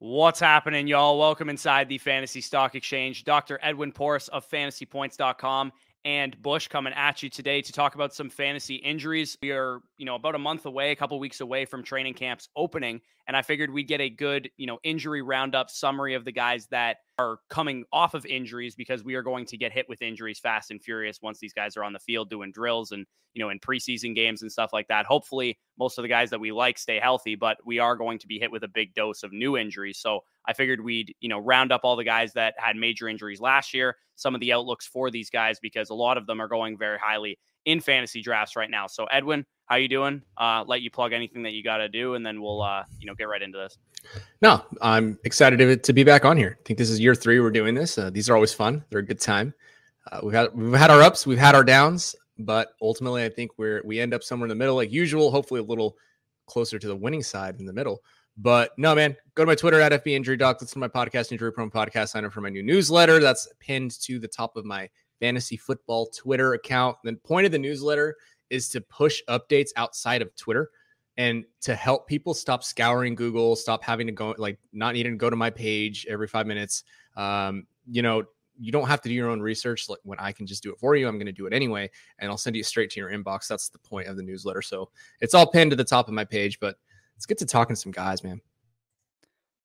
What's happening, y'all? Welcome inside the Fantasy Stock Exchange. Dr. Edwin Porras of fantasypoints.com and Bush coming at you today to talk about some fantasy injuries. We are, you know, about a month away, a couple weeks away from training camps opening, and I figured we'd get a good, you know, injury roundup summary of the guys that are coming off of injuries because we are going to get hit with injuries fast and furious once these guys are on the field doing drills and, you know, in preseason games and stuff like that. Hopefully, most of the guys that we like stay healthy, but we are going to be hit with a big dose of new injuries. So I figured we'd, you know, round up all the guys that had major injuries last year, some of the outlooks for these guys because a lot of them are going very highly in fantasy drafts right now. So Edwin, how you doing? Uh, let you plug anything that you got to do, and then we'll uh, you know get right into this. No, I'm excited to, be back on here. I think this is year three we're doing this. Uh, these are always fun. They're a good time. Uh, we've had we've had our ups, we've had our downs, but ultimately, I think we're we end up somewhere in the middle, like usual. Hopefully, a little closer to the winning side in the middle. But no, man, go to my Twitter at FB Injury Doc. Listen to my podcast, Injury Prone Podcast. Sign up for my new newsletter. That's pinned to the top of my fantasy football Twitter account. The point of the newsletter is to push updates outside of Twitter and to help people stop scouring Google, stop having to go like not needing to go to my page every five minutes. Um, you know, you don't have to do your own research. Like when I can just do it for you, I'm going to do it anyway, and I'll send you straight to your inbox. That's the point of the newsletter. So it's all pinned to the top of my page, but let's get to talking to some guys, man.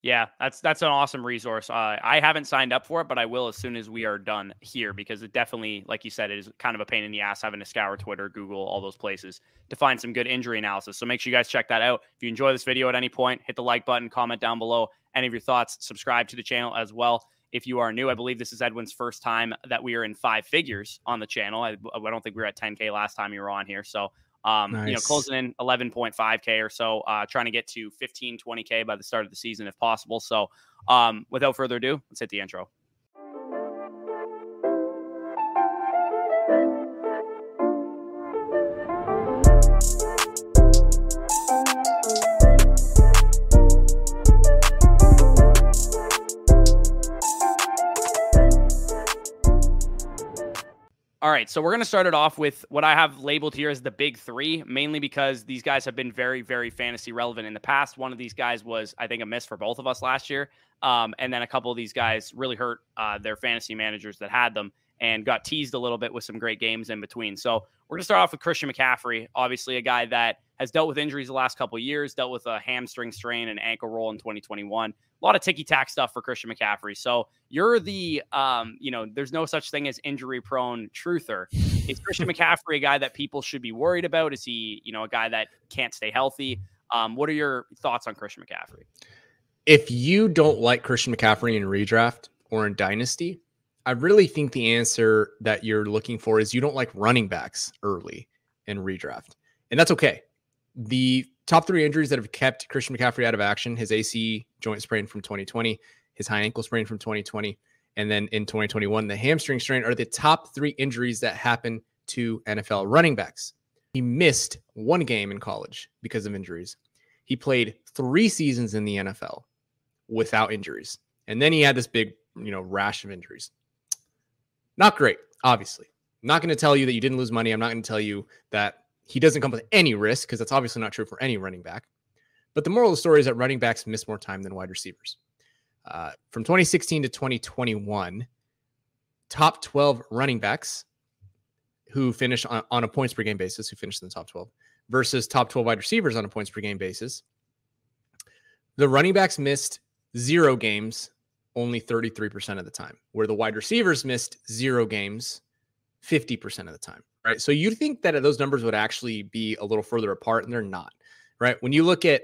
Yeah, that's that's an awesome resource. Uh, I haven't signed up for it, but I will as soon as we are done here because it definitely, like you said, it is kind of a pain in the ass having to scour Twitter, Google, all those places to find some good injury analysis. So make sure you guys check that out. If you enjoy this video at any point, hit the like button, comment down below any of your thoughts, subscribe to the channel as well. If you are new, I believe this is Edwin's first time that we are in five figures on the channel. I, I don't think we were at 10K last time you were on here. So um, nice. you know, closing in 11.5K or so, uh, trying to get to 15, 20K by the start of the season if possible. So, um, without further ado, let's hit the intro. All right, so we're going to start it off with what I have labeled here as the big three, mainly because these guys have been very, very fantasy relevant in the past. One of these guys was, I think, a miss for both of us last year. Um, and then a couple of these guys really hurt uh, their fantasy managers that had them and got teased a little bit with some great games in between. So we're going to start off with Christian McCaffrey, obviously a guy that has dealt with injuries the last couple of years, dealt with a hamstring strain and ankle roll in 2021 a lot of ticky tack stuff for Christian McCaffrey. So you're the, um, you know, there's no such thing as injury prone truther. Is Christian McCaffrey a guy that people should be worried about? Is he, you know, a guy that can't stay healthy? Um, what are your thoughts on Christian McCaffrey? If you don't like Christian McCaffrey in redraft or in dynasty, I really think the answer that you're looking for is you don't like running backs early in redraft. And that's okay. The top three injuries that have kept Christian McCaffrey out of action his AC joint sprain from 2020, his high ankle sprain from 2020, and then in 2021, the hamstring strain are the top three injuries that happen to NFL running backs. He missed one game in college because of injuries. He played three seasons in the NFL without injuries. And then he had this big, you know, rash of injuries. Not great, obviously. Not going to tell you that you didn't lose money. I'm not going to tell you that he doesn't come with any risk because that's obviously not true for any running back. But the moral of the story is that running backs miss more time than wide receivers. Uh, from 2016 to 2021, top 12 running backs who finished on, on a points per game basis, who finished in the top 12, versus top 12 wide receivers on a points per game basis. The running backs missed zero games only 33% of the time, where the wide receivers missed zero games 50% of the time right? So you'd think that those numbers would actually be a little further apart, and they're not, right? When you look at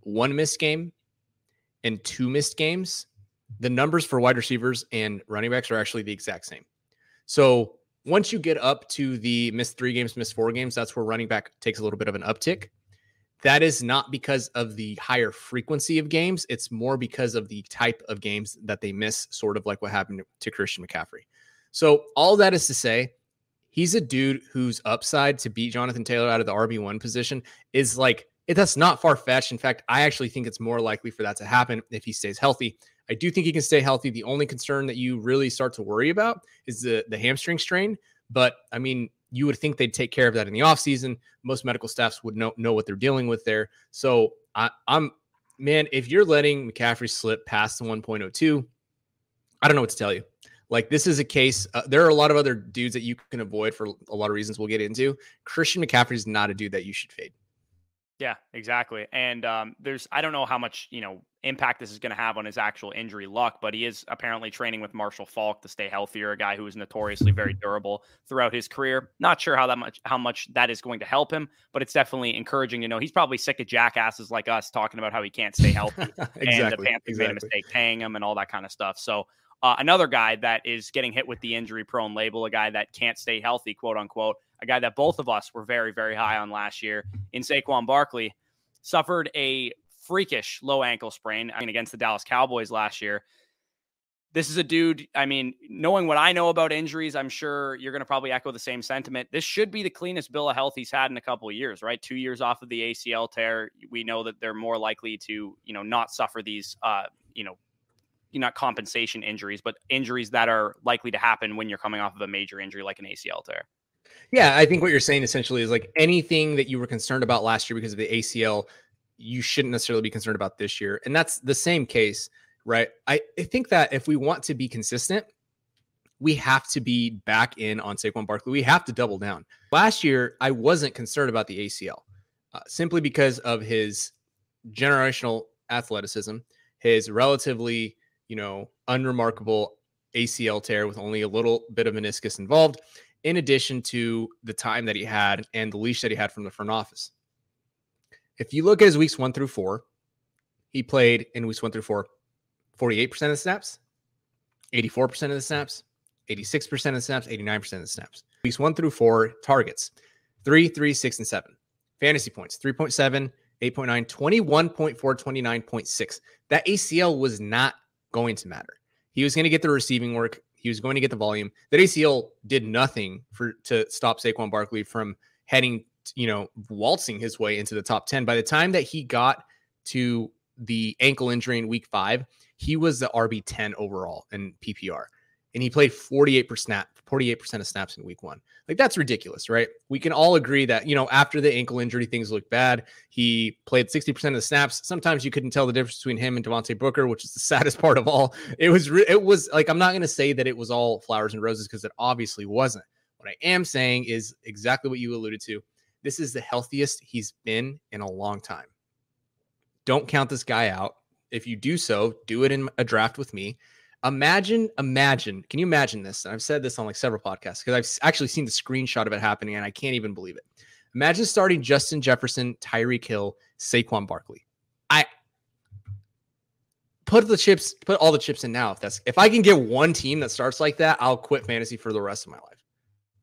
one missed game and two missed games, the numbers for wide receivers and running backs are actually the exact same. So once you get up to the missed three games, missed four games, that's where running back takes a little bit of an uptick. That is not because of the higher frequency of games. It's more because of the type of games that they miss, sort of like what happened to Christian McCaffrey. So, all that is to say, he's a dude whose upside to beat Jonathan Taylor out of the RB1 position is like, that's not far fetched. In fact, I actually think it's more likely for that to happen if he stays healthy. I do think he can stay healthy. The only concern that you really start to worry about is the, the hamstring strain. But I mean, you would think they'd take care of that in the offseason. Most medical staffs would know, know what they're dealing with there. So I, I'm man, if you're letting McCaffrey slip past the 1.02, I don't know what to tell you. Like this is a case. Uh, there are a lot of other dudes that you can avoid for a lot of reasons we'll get into. Christian McCaffrey is not a dude that you should fade. Yeah, exactly. And um, there's I don't know how much you know impact this is going to have on his actual injury luck, but he is apparently training with Marshall Faulk to stay healthier. A guy who is notoriously very durable throughout his career. Not sure how that much how much that is going to help him, but it's definitely encouraging to know he's probably sick of jackasses like us talking about how he can't stay healthy exactly, and the Panthers exactly. made a mistake paying him and all that kind of stuff. So. Uh, another guy that is getting hit with the injury prone label, a guy that can't stay healthy, quote unquote, a guy that both of us were very, very high on last year in Saquon Barkley suffered a freakish low ankle sprain. I mean, against the Dallas Cowboys last year. This is a dude. I mean, knowing what I know about injuries, I'm sure you're going to probably echo the same sentiment. This should be the cleanest bill of health he's had in a couple of years, right? Two years off of the ACL tear. We know that they're more likely to, you know, not suffer these, uh, you know, not compensation injuries, but injuries that are likely to happen when you're coming off of a major injury like an ACL tear. Yeah, I think what you're saying essentially is like anything that you were concerned about last year because of the ACL, you shouldn't necessarily be concerned about this year. And that's the same case, right? I, I think that if we want to be consistent, we have to be back in on Saquon Barkley. We have to double down. Last year, I wasn't concerned about the ACL uh, simply because of his generational athleticism, his relatively, you know, unremarkable ACL tear with only a little bit of meniscus involved, in addition to the time that he had and the leash that he had from the front office. If you look at his weeks one through four, he played in weeks one through four 48% of the snaps, 84% of the snaps, 86% of the snaps, 89% of the snaps. Weeks one through four targets three, three, six, and seven. Fantasy points 3.7, 8.9, 21.4, 29.6. That ACL was not going to matter. He was going to get the receiving work. He was going to get the volume. That ACL did nothing for to stop Saquon Barkley from heading, you know, waltzing his way into the top 10. By the time that he got to the ankle injury in week five, he was the RB 10 overall in PPR. And he played 48%, 48% of snaps in week one. Like that's ridiculous, right? We can all agree that, you know, after the ankle injury, things look bad. He played 60% of the snaps. Sometimes you couldn't tell the difference between him and Devontae Booker, which is the saddest part of all. It was, re- it was like, I'm not going to say that it was all flowers and roses because it obviously wasn't. What I am saying is exactly what you alluded to. This is the healthiest he's been in a long time. Don't count this guy out. If you do so, do it in a draft with me. Imagine, imagine, can you imagine this? And I've said this on like several podcasts because I've actually seen the screenshot of it happening and I can't even believe it. Imagine starting Justin Jefferson, Tyreek Hill, Saquon Barkley. I put the chips, put all the chips in now. If that's if I can get one team that starts like that, I'll quit fantasy for the rest of my life.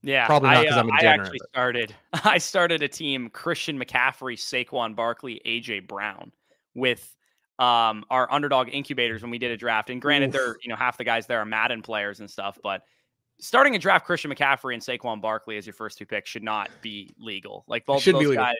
Yeah, Probably not I, 'cause uh, I'm a I degenerate, actually but- started. I started a team: Christian McCaffrey, Saquon Barkley, AJ Brown, with um, our underdog incubators when we did a draft. And granted, Oof. they're you know half the guys there are Madden players and stuff, but starting a draft Christian McCaffrey and Saquon Barkley as your first two picks should not be legal. Like both of those guys.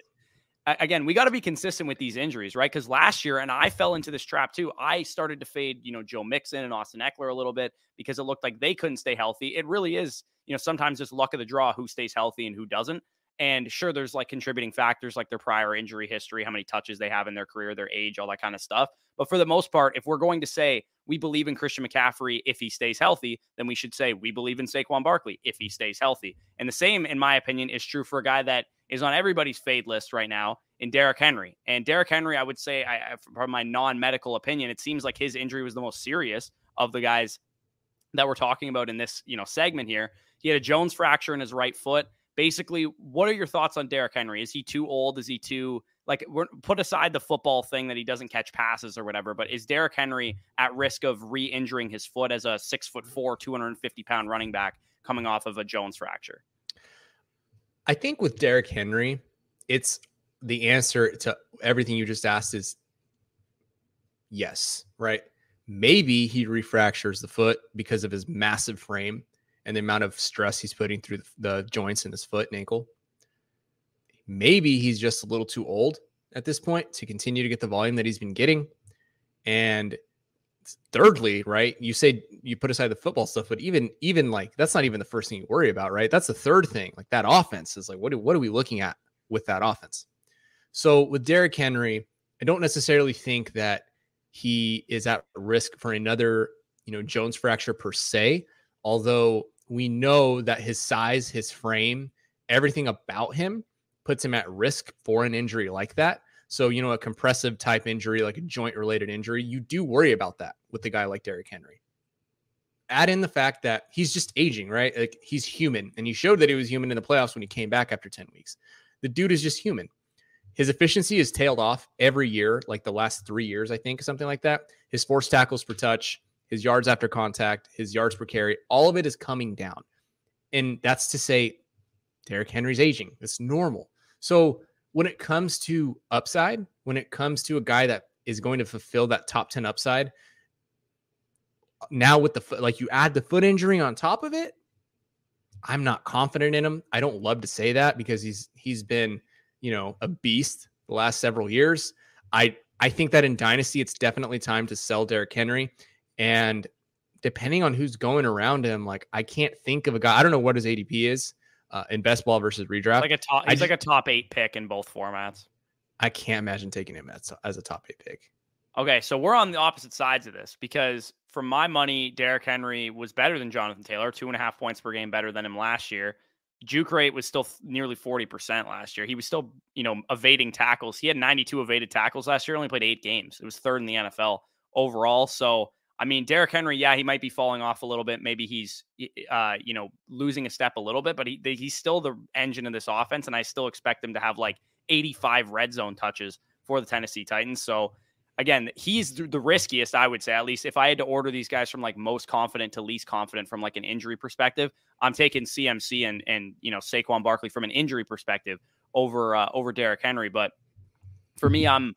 Again, we got to be consistent with these injuries, right? Because last year, and I fell into this trap too. I started to fade, you know, Joe Mixon and Austin Ekeler a little bit because it looked like they couldn't stay healthy. It really is, you know, sometimes just luck of the draw who stays healthy and who doesn't. And sure, there's like contributing factors like their prior injury history, how many touches they have in their career, their age, all that kind of stuff. But for the most part, if we're going to say we believe in Christian McCaffrey if he stays healthy, then we should say we believe in Saquon Barkley if he stays healthy. And the same, in my opinion, is true for a guy that is on everybody's fade list right now in Derrick Henry. And Derrick Henry, I would say, I, from my non-medical opinion, it seems like his injury was the most serious of the guys that we're talking about in this, you know, segment here. He had a Jones fracture in his right foot. Basically, what are your thoughts on Derrick Henry? Is he too old? Is he too like put aside the football thing that he doesn't catch passes or whatever? But is Derrick Henry at risk of re-injuring his foot as a six foot four, two hundred and fifty pound running back coming off of a Jones fracture? I think with Derrick Henry, it's the answer to everything you just asked is yes, right? Maybe he refractures the foot because of his massive frame and the amount of stress he's putting through the, joints in his foot and ankle. Maybe he's just a little too old at this point to continue to get the volume that he's been getting. And thirdly, right? You say you put aside the football stuff, but even even like that's not even the first thing you worry about, right? That's the third thing. Like that offense is like what what are we looking at with that offense? So with Derrick Henry, I don't necessarily think that he is at risk for another, you know, Jones fracture per se, although we know that his size, his frame, everything about him puts him at risk for an injury like that. So, you know, a compressive type injury, like a joint related injury, you do worry about that with a guy like Derrick Henry. Add in the fact that he's just aging, right? Like he's human. And he showed that he was human in the playoffs when he came back after 10 weeks. The dude is just human. His efficiency has tailed off every year, like the last three years, I think, something like that. His forced tackles per touch, his yards after contact, his yards per carry, all of it is coming down. And that's to say, Derrick Henry's aging. It's normal. So when it comes to upside, when it comes to a guy that is going to fulfill that top 10 upside, now with the foot, like you add the foot injury on top of it, I'm not confident in him. I don't love to say that because he's he's been, you know, a beast the last several years. I I think that in dynasty it's definitely time to sell Derrick Henry and depending on who's going around him, like I can't think of a guy. I don't know what his ADP is uh, in best ball versus redraft. Like a top, he's just, like a top eight pick in both formats. I can't imagine taking him as, as a top eight pick. Okay, so we're on the opposite sides of this because for my money, Derrick Henry was better than Jonathan Taylor, two and a half points per game better than him last year. Juke rate was still nearly 40% last year. He was still, you know, evading tackles. He had 92 evaded tackles last year, only played eight games. It was third in the NFL overall. So, I mean, Derrick Henry, yeah, he might be falling off a little bit. Maybe he's, uh, you know, losing a step a little bit, but he, he's still the engine of this offense. And I still expect him to have like 85 red zone touches for the Tennessee Titans. So, again, he's the riskiest, I would say. At least if I had to order these guys from like most confident to least confident from like an injury perspective, I'm taking CMC and and you know Saquon Barkley from an injury perspective over uh, over Derrick Henry. But for me, I'm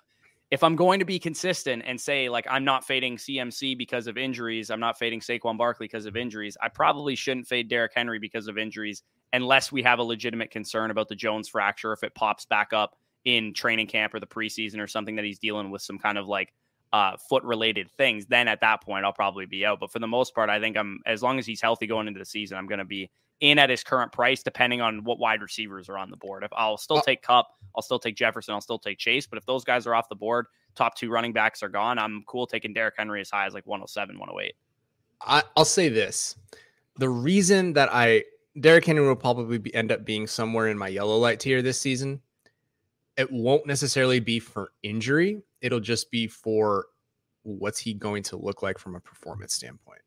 if I'm going to be consistent and say like I'm not fading CMC because of injuries, I'm not fading Saquon Barkley because of injuries. I probably shouldn't fade Derrick Henry because of injuries unless we have a legitimate concern about the Jones fracture if it pops back up in training camp or the preseason or something that he's dealing with some kind of like uh, foot related things, then at that point I'll probably be out. But for the most part, I think I'm as long as he's healthy going into the season, I'm going to be in at his current price, depending on what wide receivers are on the board. If I'll still take Kupp, I'll still take Jefferson, I'll still take Chase. But if those guys are off the board, top two running backs are gone, I'm cool taking Derrick Henry as high as like 107, 108. I, I'll say this: the reason that I Derrick Henry will probably be, end up being somewhere in my yellow light tier this season it won't necessarily be for injury. It'll just be for what's he going to look like from a performance standpoint.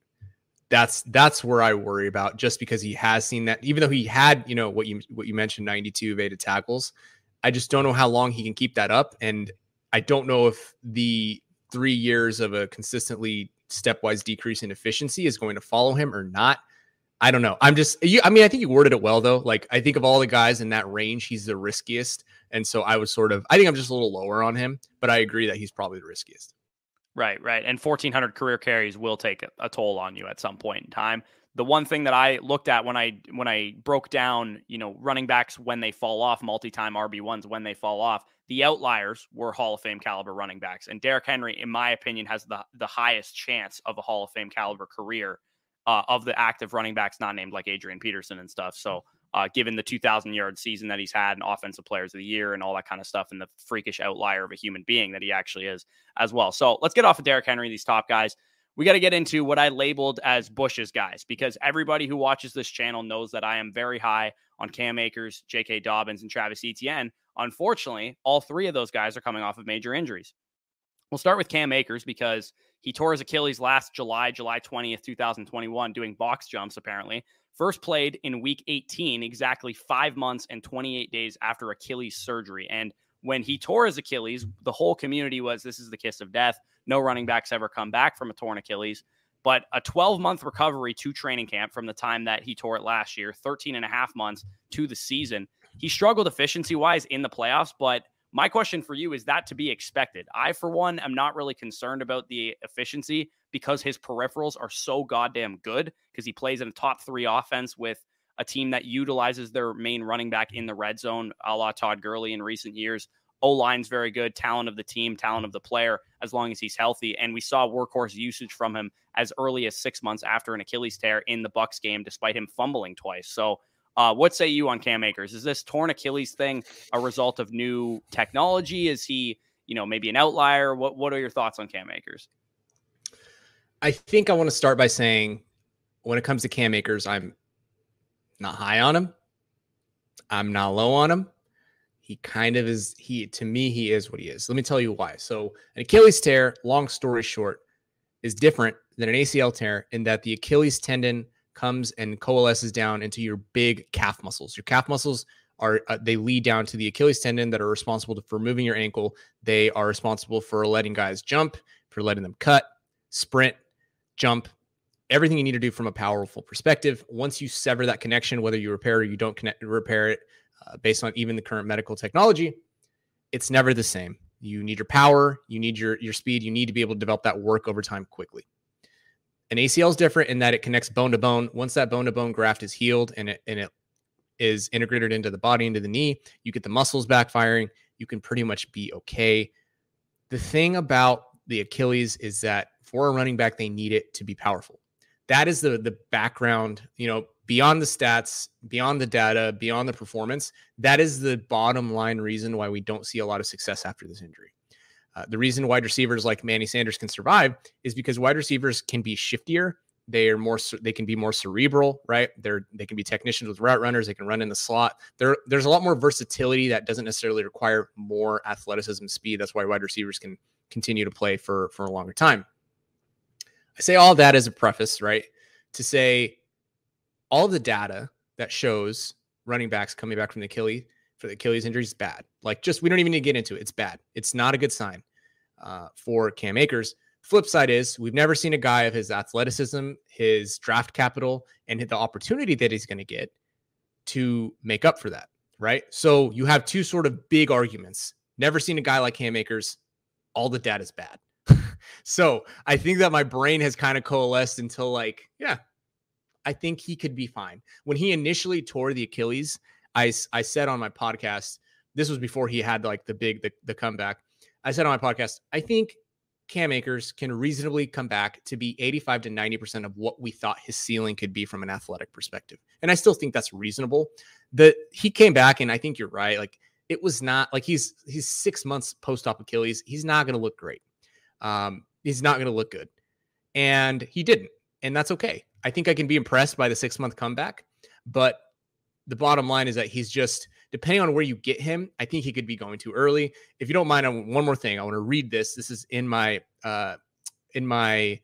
That's that's where I worry about just because he has seen that even though he had, you know, what you what you mentioned 92 evaded tackles, I just don't know how long he can keep that up and I don't know if the 3 years of a consistently stepwise decrease in efficiency is going to follow him or not. I don't know. I'm just you I mean I think you worded it well though. Like I think of all the guys in that range, he's the riskiest. And so I was sort of, I think I'm just a little lower on him, but I agree that he's probably the riskiest. Right, right. And 1,400 career carries will take a, toll on you at some point in time. The one thing that I looked at when I when I broke down, you know, running backs when they fall off, multi-time RB ones when they fall off, the outliers were Hall of Fame caliber running backs, and Derrick Henry, in my opinion, has the the highest chance of a Hall of Fame caliber career uh, of the active running backs not named like Adrian Peterson and stuff. So uh, given the 2,000 yard season that he's had and offensive players of the year and all that kind of stuff, and the freakish outlier of a human being that he actually is as well. So let's get off of Derrick Henry, these top guys. We got to get into what I labeled as Bush's guys because everybody who watches this channel knows that I am very high on Cam Akers, J.K. Dobbins, and Travis Etienne. Unfortunately, all three of those guys are coming off of major injuries. We'll start with Cam Akers because he tore his Achilles last July, July 20th, 2021, doing box jumps, apparently. First played in week 18, exactly five months and 28 days after Achilles surgery. And when he tore his Achilles, the whole community was this is the kiss of death. No running backs ever come back from a torn Achilles. But a 12 month recovery to training camp from the time that he tore it last year, 13 and a half months to the season. He struggled efficiency wise in the playoffs, but my question for you is that to be expected? I, for one, am not really concerned about the efficiency because his peripherals are so goddamn good because he plays in a top three offense with a team that utilizes their main running back in the red zone, a la Todd Gurley in recent years. O line's very good, talent of the team, talent of the player, as long as he's healthy. And we saw workhorse usage from him as early as six months after an Achilles tear in the Bucs game, despite him fumbling twice. So uh, what say you on Cam Akers? Is this torn Achilles thing a result of new technology? Is he you know, maybe an outlier? What What are your thoughts on Cam Akers? I think I want to start by saying, when it comes to Cam Akers, I'm not high on him. I'm not low on him. He kind of is. He to me, he is what he is. Let me tell you why. So, an Achilles tear, long story short, is different than an ACL tear in that the Achilles tendon comes and coalesces down into your big calf muscles. Your calf muscles are uh, they lead down to the Achilles tendon that are responsible for moving your ankle. They are responsible for letting guys jump, for letting them cut, sprint, jump, everything you need to do from a powerful perspective. Once you sever that connection, whether you repair or you don't connect, repair it, uh, based on even the current medical technology, it's never the same. You need your power, you need your your speed, you need to be able to develop that work over time quickly. An ACL is different in that it connects bone to bone. Once that bone to bone graft is healed and it and it is integrated into the body, into the knee, you get the muscles back firing. You can pretty much be okay. The thing about the Achilles is that for a running back, they need it to be powerful. That is the the background, you know, beyond the stats, beyond the data, beyond the performance. That is the bottom line reason why we don't see a lot of success after this injury. Uh, the reason wide receivers like Manny Sanders can survive is because wide receivers can be shiftier. They are more. They can be more cerebral, right? They're they can be technicians with route runners. They can run in the slot. There, there's a lot more versatility that doesn't necessarily require more athleticism, speed. That's why wide receivers can continue to play for for a longer time. I say all that as a preface, right? To say all the data that shows running backs coming back from the Achilles for the Achilles injury is bad. Like, just we don't even need to get into it. It's bad. It's not a good sign uh, for Cam Akers. Flip side is we've never seen a guy of his athleticism, his draft capital, and the opportunity that he's going to get to make up for that. Right. So you have two sort of big arguments. Never seen a guy like Cam Akers. All the data is bad. So I think that my brain has kind of coalesced until like, yeah, I think he could be fine. When he initially tore the Achilles, I, I said on my podcast, this was before he had like the big the, the comeback. I said on my podcast, I think Cam Akers can reasonably come back to be 85 to 90% of what we thought his ceiling could be from an athletic perspective. And I still think that's reasonable. That he came back and I think you're right. Like it was not like he's he's 6 months post-op Achilles. He's not going to look great. Um he's not going to look good. And he didn't. And that's okay. I think I can be impressed by the 6-month comeback, but the bottom line is that he's just depending on where you get him, I think he could be going too early. If you don't mind, one more thing, I want to read this. This is in my uh in my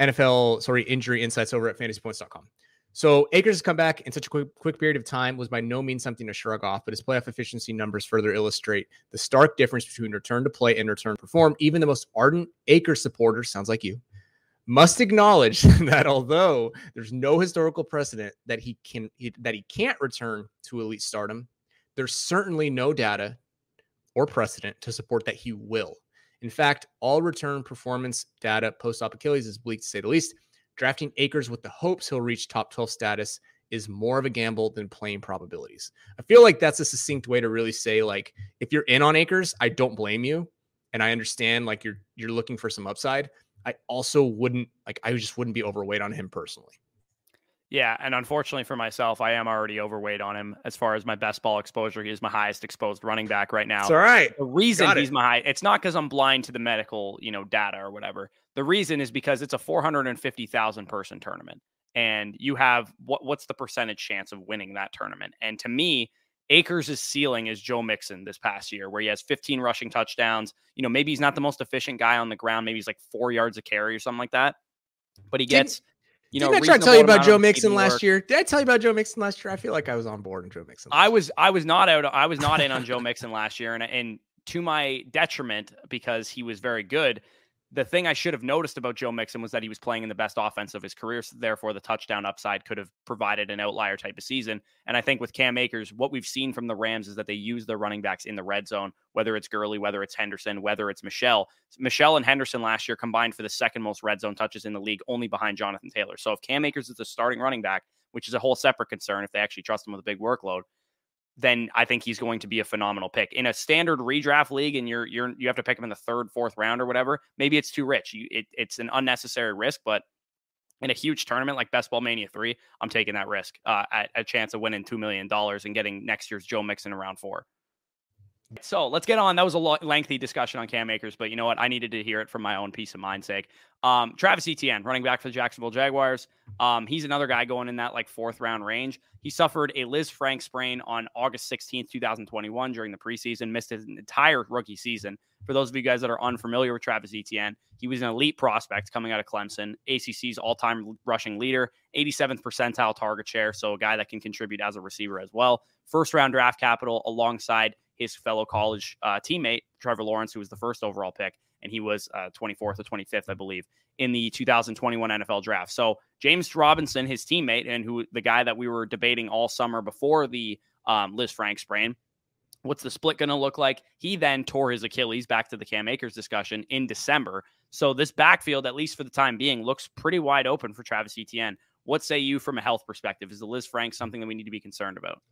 NFL sorry injury insights over at fantasypoints.com. So Akers has come back in such a quick, quick period of time was by no means something to shrug off, but his playoff efficiency numbers further illustrate the stark difference between return to play and return perform. Even the most ardent Akers supporter sounds like you, must acknowledge that although there's no historical precedent that he can he, that he can't return to elite stardom, there's certainly no data or precedent to support that he will. In fact, all return performance data post-op Achilles is bleak to say the least. Drafting Akers with the hopes he'll reach top 12 status is more of a gamble than playing probabilities. I feel like that's a succinct way to really say like if you're in on Akers, I don't blame you and I understand like you're you're looking for some upside. I also wouldn't like I just wouldn't be overweight on him personally. Yeah, and unfortunately for myself, I am already overweight on him as far as my best ball exposure. He is my highest exposed running back right now. It's all right. The reason he's my high, it's not because I'm blind to the medical, you know, data or whatever. The reason is because it's a 450,000 person tournament, and you have what what's the percentage chance of winning that tournament? And to me, Akers' ceiling is Joe Mixon this past year, where he has 15 rushing touchdowns. You know, maybe he's not the most efficient guy on the ground. Maybe he's like four yards a carry or something like that. But he gets, didn't, you didn't I try to tell you about Joe Mixon last year? Did I tell you about Joe Mixon last year? I feel like I was on board on Joe Mixon. I was, I was not out. I was not in on Joe Mixon last year, and and to my detriment because he was very good the thing I should have noticed about Joe Mixon was that he was playing in the best offense of his career. So therefore, the touchdown upside could have provided an outlier type of season. And I think with Cam Akers, what we've seen from the Rams is that they use their running backs in the red zone, whether it's Gurley, whether it's Henderson, whether it's Michel. Michel and Henderson last year combined for the second most red zone touches in the league, only behind Jonathan Taylor. So if Cam Akers is a starting running back, which is a whole separate concern if they actually trust him with a big workload, then I think he's going to be a phenomenal pick in a standard redraft league, and you're you're you have to pick him in the third, fourth round or whatever. Maybe it's too rich. You, it, it's an unnecessary risk, but in a huge tournament like Best Ball Mania three, I'm taking that risk uh, at a chance of winning two million dollars and getting next year's Joe Mixon in round four. So let's get on. That was a lo- lengthy discussion on Cam Akers, but you know what? I needed to hear it for my own peace of mind sake. Um, Travis Etienne, running back for the Jacksonville Jaguars. Um, he's another guy going in that like fourth round range. He suffered a Lisfranc sprain on August 16th, 2021 during the preseason, missed his entire rookie season. For those of you guys that are unfamiliar with Travis Etienne, he was an elite prospect coming out of Clemson, ACC's all time rushing leader, 87th percentile target share. So a guy that can contribute as a receiver as well. First round draft capital alongside his fellow college uh, teammate, Trevor Lawrence, who was the first overall pick, and he was uh, 24th or 25th, I believe, in the 2021 NFL draft. So James Robinson, his teammate, and who the guy that we were debating all summer before the um, Lisfranc sprain. What's the split going to look like? He then tore his Achilles back to the Cam Akers discussion in December. So this backfield, at least for the time being, looks pretty wide open for Travis Etienne. What say you from a health perspective? Is the Lisfranc something that we need to be concerned about?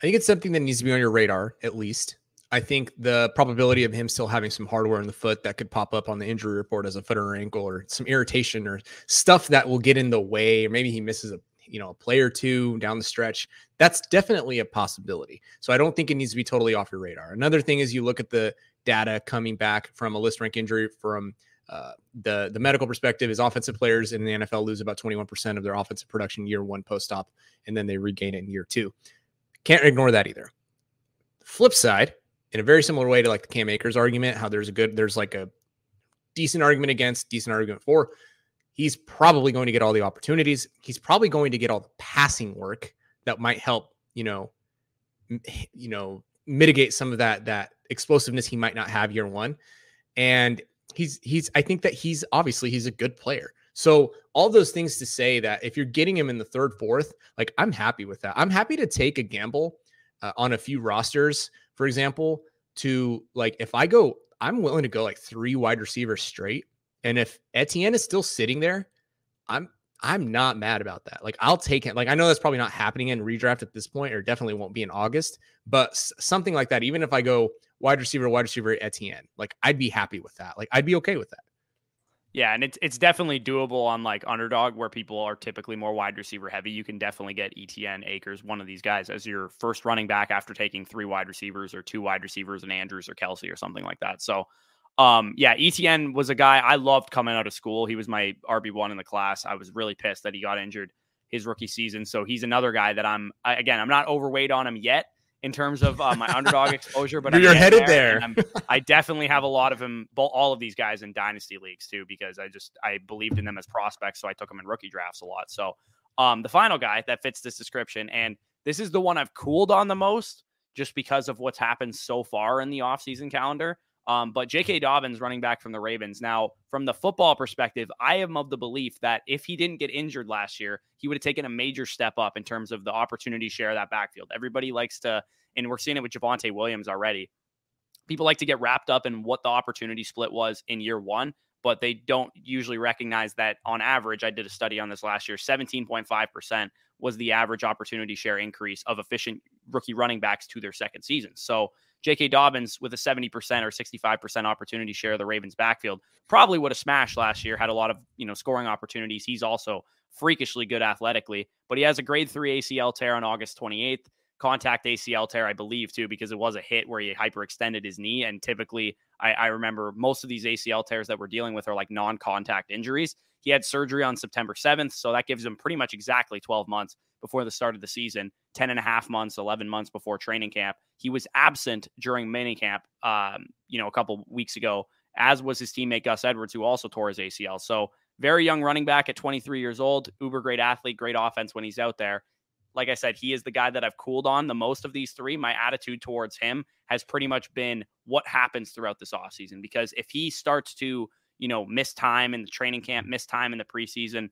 I think it's something that needs to be on your radar, at least. I think the probability of him still having some hardware in the foot that could pop up on the injury report as a foot or ankle or some irritation or stuff that will get in the way, or maybe he misses a you know a play or two down the stretch. That's definitely a possibility. So I don't think it needs to be totally off your radar. Another thing is you look at the data coming back from a Lisfranc injury from uh, the the medical perspective is offensive players in the NFL lose about 21% of their offensive production year one post op, and then they regain it in year two. Can't ignore that either. Flip side, in a very similar way to like the Cam Akers argument, how there's a good, there's like a decent argument against, decent argument for. He's probably going to get all the opportunities. He's probably going to get all the passing work that might help, you know, you know, mitigate some of that that explosiveness he might not have year one. And he's he's I think that he's obviously he's a good player. So all those things to say that if you're getting him in the third, fourth, like I'm happy with that. I'm happy to take a gamble uh, on a few rosters for example, to like if I go, I'm willing to go like three wide receivers straight. And if Etienne is still sitting there, I'm I'm not mad about that. Like I'll take it. Like I know that's probably not happening in redraft at this point, or definitely won't be in August. But something like that, even if I go wide receiver, wide receiver Etienne, like I'd be happy with that. Like I'd be okay with that. Yeah, and it's it's definitely doable on like underdog where people are typically more wide receiver heavy. You can definitely get Etienne Akers, one of these guys, as your first running back after taking three wide receivers or two wide receivers and Andrews or Kelsey or something like that. So um, yeah, Etienne was a guy I loved coming out of school. He was my RB one in the class. I was really pissed that he got injured his rookie season. So he's another guy that I'm again, I'm not overweight on him yet in terms of uh, my underdog exposure, but you're headed there. there. i definitely have a lot of them, all of these guys in dynasty leagues too, because I just I believed in them as prospects, so I took them in rookie drafts a lot. So, um, the final guy that fits this description, and this is the one I've cooled on the most, just because of what's happened so far in the offseason calendar. Um, but J.K. Dobbins, running back from the Ravens. Now, from the football perspective, I am of the belief that if he didn't get injured last year, he would have taken a major step up in terms of the opportunity share of that backfield. Everybody likes to, and we're seeing it with Javonte Williams already. People like to get wrapped up in what the opportunity split was in year one, but they don't usually recognize that on average, I did a study on this last year, 17.5% was the average opportunity share increase of efficient rookie running backs to their second season. So J.K. Dobbins with a 70% or 65% opportunity share of the Ravens backfield probably would have smashed last year, had a lot of, you know, scoring opportunities. He's also freakishly good athletically, but he has a grade three ACL tear on August 28th, contact ACL tear, I believe, too, because it was a hit where he hyperextended his knee. And typically, I, I remember most of these ACL tears that we're dealing with are like non contact injuries. He had surgery on September 7th, so that gives him pretty much exactly 12 months before the start of the season, 10 and a half months, 11 months before training camp. He was absent during minicamp, um, you know, a couple weeks ago, as was his teammate Gus Edwards, who also tore his ACL. So, very young running back at 23 years old, uber great athlete, great offense when he's out there. Like I said, he is the guy that I've cooled on the most of these three. My attitude towards him has pretty much been what happens throughout this offseason. Because if he starts to, you know, miss time in the training camp, miss time in the preseason,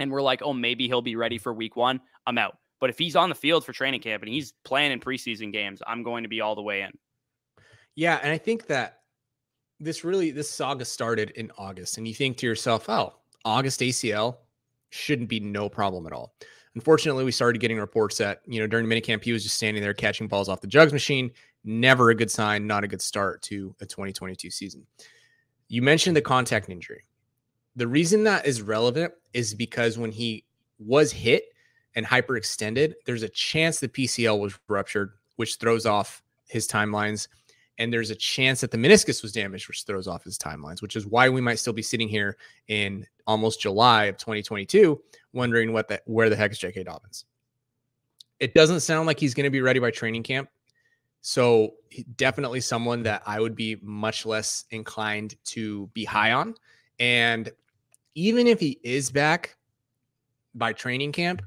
and we're like, oh, maybe he'll be ready for week one, I'm out. But if he's on the field for training camp and he's playing in preseason games, I'm going to be all the way in. Yeah, and I think that this really this saga started in August, and you think to yourself, oh, August ACL shouldn't be no problem at all. Unfortunately, we started getting reports that you know during minicamp he was just standing there catching balls off the jugs machine. Never a good sign, not a good start to a 2022 season. You mentioned the contact injury. The reason that is relevant is because when he was hit, and hyperextended, there's a chance the PCL was ruptured, which throws off his timelines. and there's a chance that the meniscus was damaged, which throws off his timelines, which is why we might still be sitting here in almost July of 2022, wondering what the where the heck is J.K. Dobbins. It doesn't sound like he's going to be ready by training camp. So definitely someone that I would be much less inclined to be high on. And even if he is back by training camp,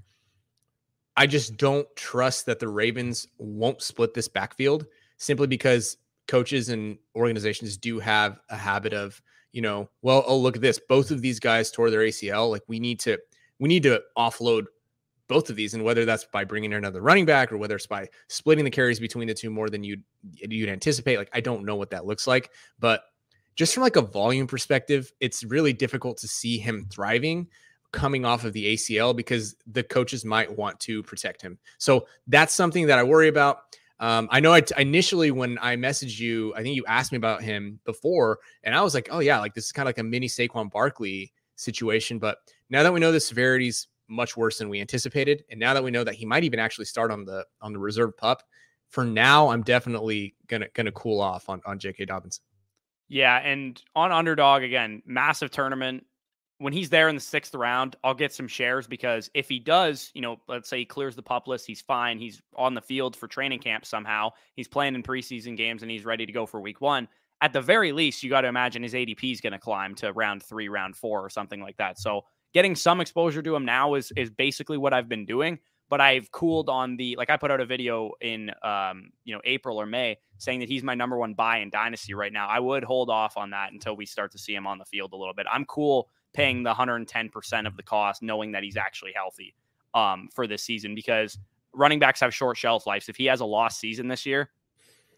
I just don't trust that the Ravens won't split this backfield simply because coaches and organizations do have a habit of, you know, well, oh look at this. Both of these guys tore their ACL. Like we need to we need to offload both of these, and whether that's by bringing in another running back or whether it's by splitting the carries between the two more than you'd you'd anticipate. Like I don't know what that looks like, but just from like a volume perspective, it's really difficult to see him thriving coming off of the ACL because the coaches might want to protect him. So that's something that I worry about. Um, I know I t- initially when I messaged you, I think you asked me about him before, and I was like, oh yeah, like this is kind of like a mini Saquon Barkley situation. But now that we know the severity is much worse than we anticipated, and now that we know that he might even actually start on the on the reserve pup, for now I'm definitely gonna gonna cool off on on J.K. Dobbins. Yeah, and on underdog again, massive tournament when he's there in the sixth round, I'll get some shares because if he does, you know, let's say he clears the pup list, he's fine. He's on the field for training camp somehow. He's playing in preseason games and he's ready to go for week one. At the very least, you got to imagine his ADP is going to climb to round three, round four, or something like that. So getting some exposure to him now is is basically what I've been doing. But I've cooled on the like I put out a video in um, you know April or May saying that he's my number one buy in dynasty right now. I would hold off on that until we start to see him on the field a little bit. I'm cool paying the 110% of the cost, knowing that he's actually healthy um, for this season because running backs have short shelf lives. If he has a lost season this year,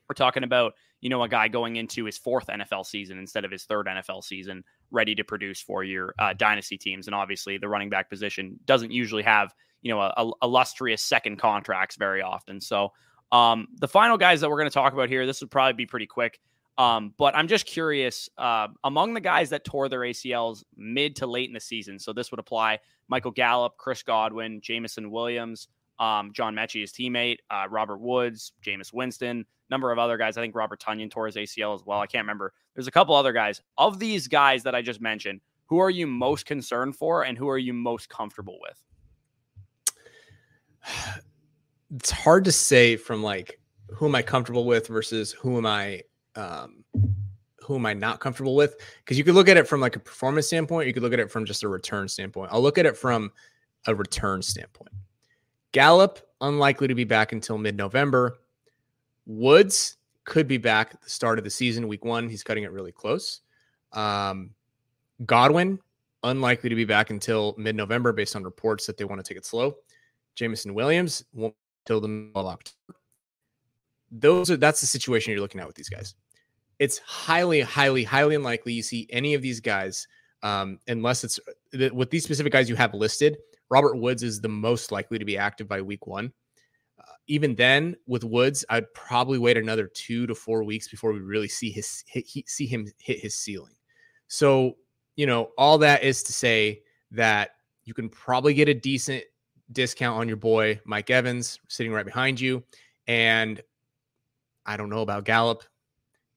we're talking about, you know, a guy going into his fourth NFL season instead of his third NFL season, ready to produce for your uh, dynasty teams. And obviously, the running back position doesn't usually have, you know, a, a illustrious second contracts very often. So, um, the final guys that we're going to talk about here, this would probably be pretty quick. Um, but I'm just curious uh, among the guys that tore their ACLs mid to late in the season. So this would apply Michael Gallup, Chris Godwin, Jameson Williams, um, John Metchie, his teammate, uh, Robert Woods, Jameis Winston, number of other guys. I think Robert Tonyan tore his ACL as well. I can't remember. There's a couple other guys. Of these guys that I just mentioned, who are you most concerned for and who are you most comfortable with? It's hard to say from like who am I comfortable with versus who am I um, who am I not comfortable with? Because you could look at it from like a performance standpoint, you could look at it from just a return standpoint. I'll look at it from a return standpoint. Gallup unlikely to be back until mid-November. Woods could be back at the start of the season, week one. He's cutting it really close. Um, Godwin unlikely to be back until mid-November, based on reports that they want to take it slow. Jameson Williams won't until the middle of October. Those are that's the situation you're looking at with these guys it's highly, highly, highly unlikely you see any of these guys, um, unless it's with these specific guys you have listed. Robert Woods is the most likely to be active by week one. Uh, even then, with Woods, I'd probably wait another two to four weeks before we really see his hit, he, see him hit his ceiling. So, you know, all that is to say that you can probably get a decent discount on your boy Mike Evans sitting right behind you, and I don't know about Gallup.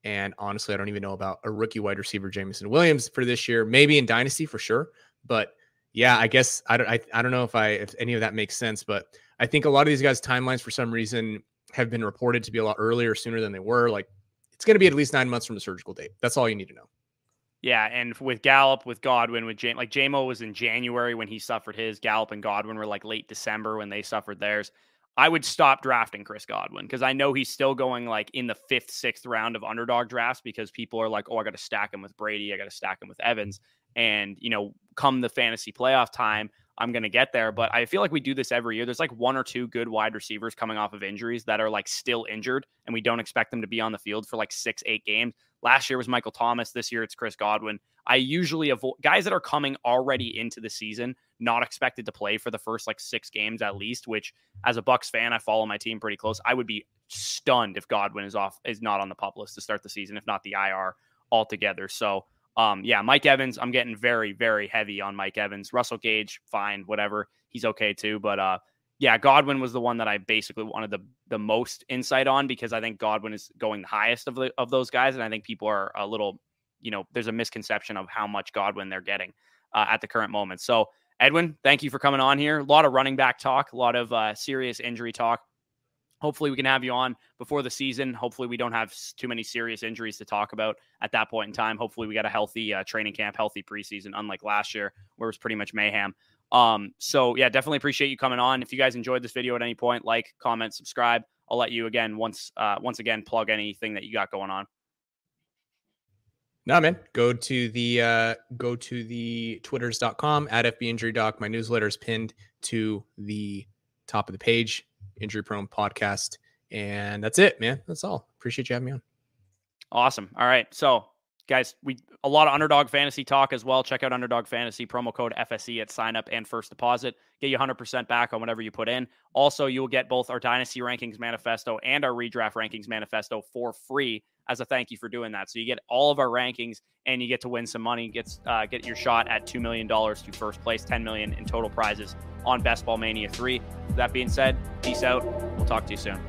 And honestly, I don't even know about a rookie wide receiver, Jameson Williams, for this year. Maybe in Dynasty for sure. But yeah, I guess I don't I, I don't know if I if any of that makes sense, but I think a lot of these guys' timelines for some reason have been reported to be a lot earlier, sooner than they were. Like it's going to be at least nine months from the surgical date. That's all you need to know. Yeah, and with Gallup, with Godwin, with Jam- like Jamo was in January when he suffered his. Gallup and Godwin were like late December when they suffered theirs. I would stop drafting Chris Godwin because I know he's still going like in the fifth, sixth round of underdog drafts because people are like, oh, I got to stack him with Brady. I got to stack him with Evans. And, you know, come the fantasy playoff time, I'm going to get there. But I feel like we do this every year. There's like one or two good wide receivers coming off of injuries that are like still injured, and we don't expect them to be on the field for like six, eight games. Last year was Michael Thomas. This year it's Chris Godwin. I usually avoid guys that are coming already into the season, not expected to play for the first like six games at least. Which, as a Bucs fan, I follow my team pretty close. I would be stunned if Godwin is off, is not on the pup list to start the season, if not the IR altogether. So, um, yeah, Mike Evans, I'm getting very, very heavy on Mike Evans. Russell Gage, fine, whatever, he's okay too. But uh, yeah, Godwin was the one that I basically wanted the the most insight on because I think Godwin is going the highest of the of those guys, and I think people are a little, you know, there's a misconception of how much Godwin they're getting uh, at the current moment. So, Edwin, thank you for coming on here. A lot of running back talk, a lot of uh, serious injury talk. Hopefully, we can have you on before the season. Hopefully, we don't have too many serious injuries to talk about at that point in time. Hopefully, we got a healthy uh, training camp, healthy preseason, unlike last year where it was pretty much mayhem. Um, so yeah, definitely appreciate you coming on. If you guys enjoyed this video at any point, like, comment, subscribe. I'll let you again once uh, once again plug anything that you got going on. No, man. Go to the uh go to the twitters.com at FB Injury Doc. My newsletter is pinned to the top of the page, Injury Prone Podcast. And that's it, man. That's all. Appreciate you having me on. Awesome. All right. So guys, we a lot of underdog fantasy talk as well. Check out underdog fantasy promo code FSE at sign up and first deposit. Get you 100% back on whatever you put in. Also, you will get both our dynasty rankings manifesto and our redraft rankings manifesto for free as a thank you for doing that. So you get all of our rankings and you get to win some money. Get uh, get your shot at two million dollars to first place, 10 million in total prizes on Best Ball Mania 3. That being said, peace out. We'll talk to you soon.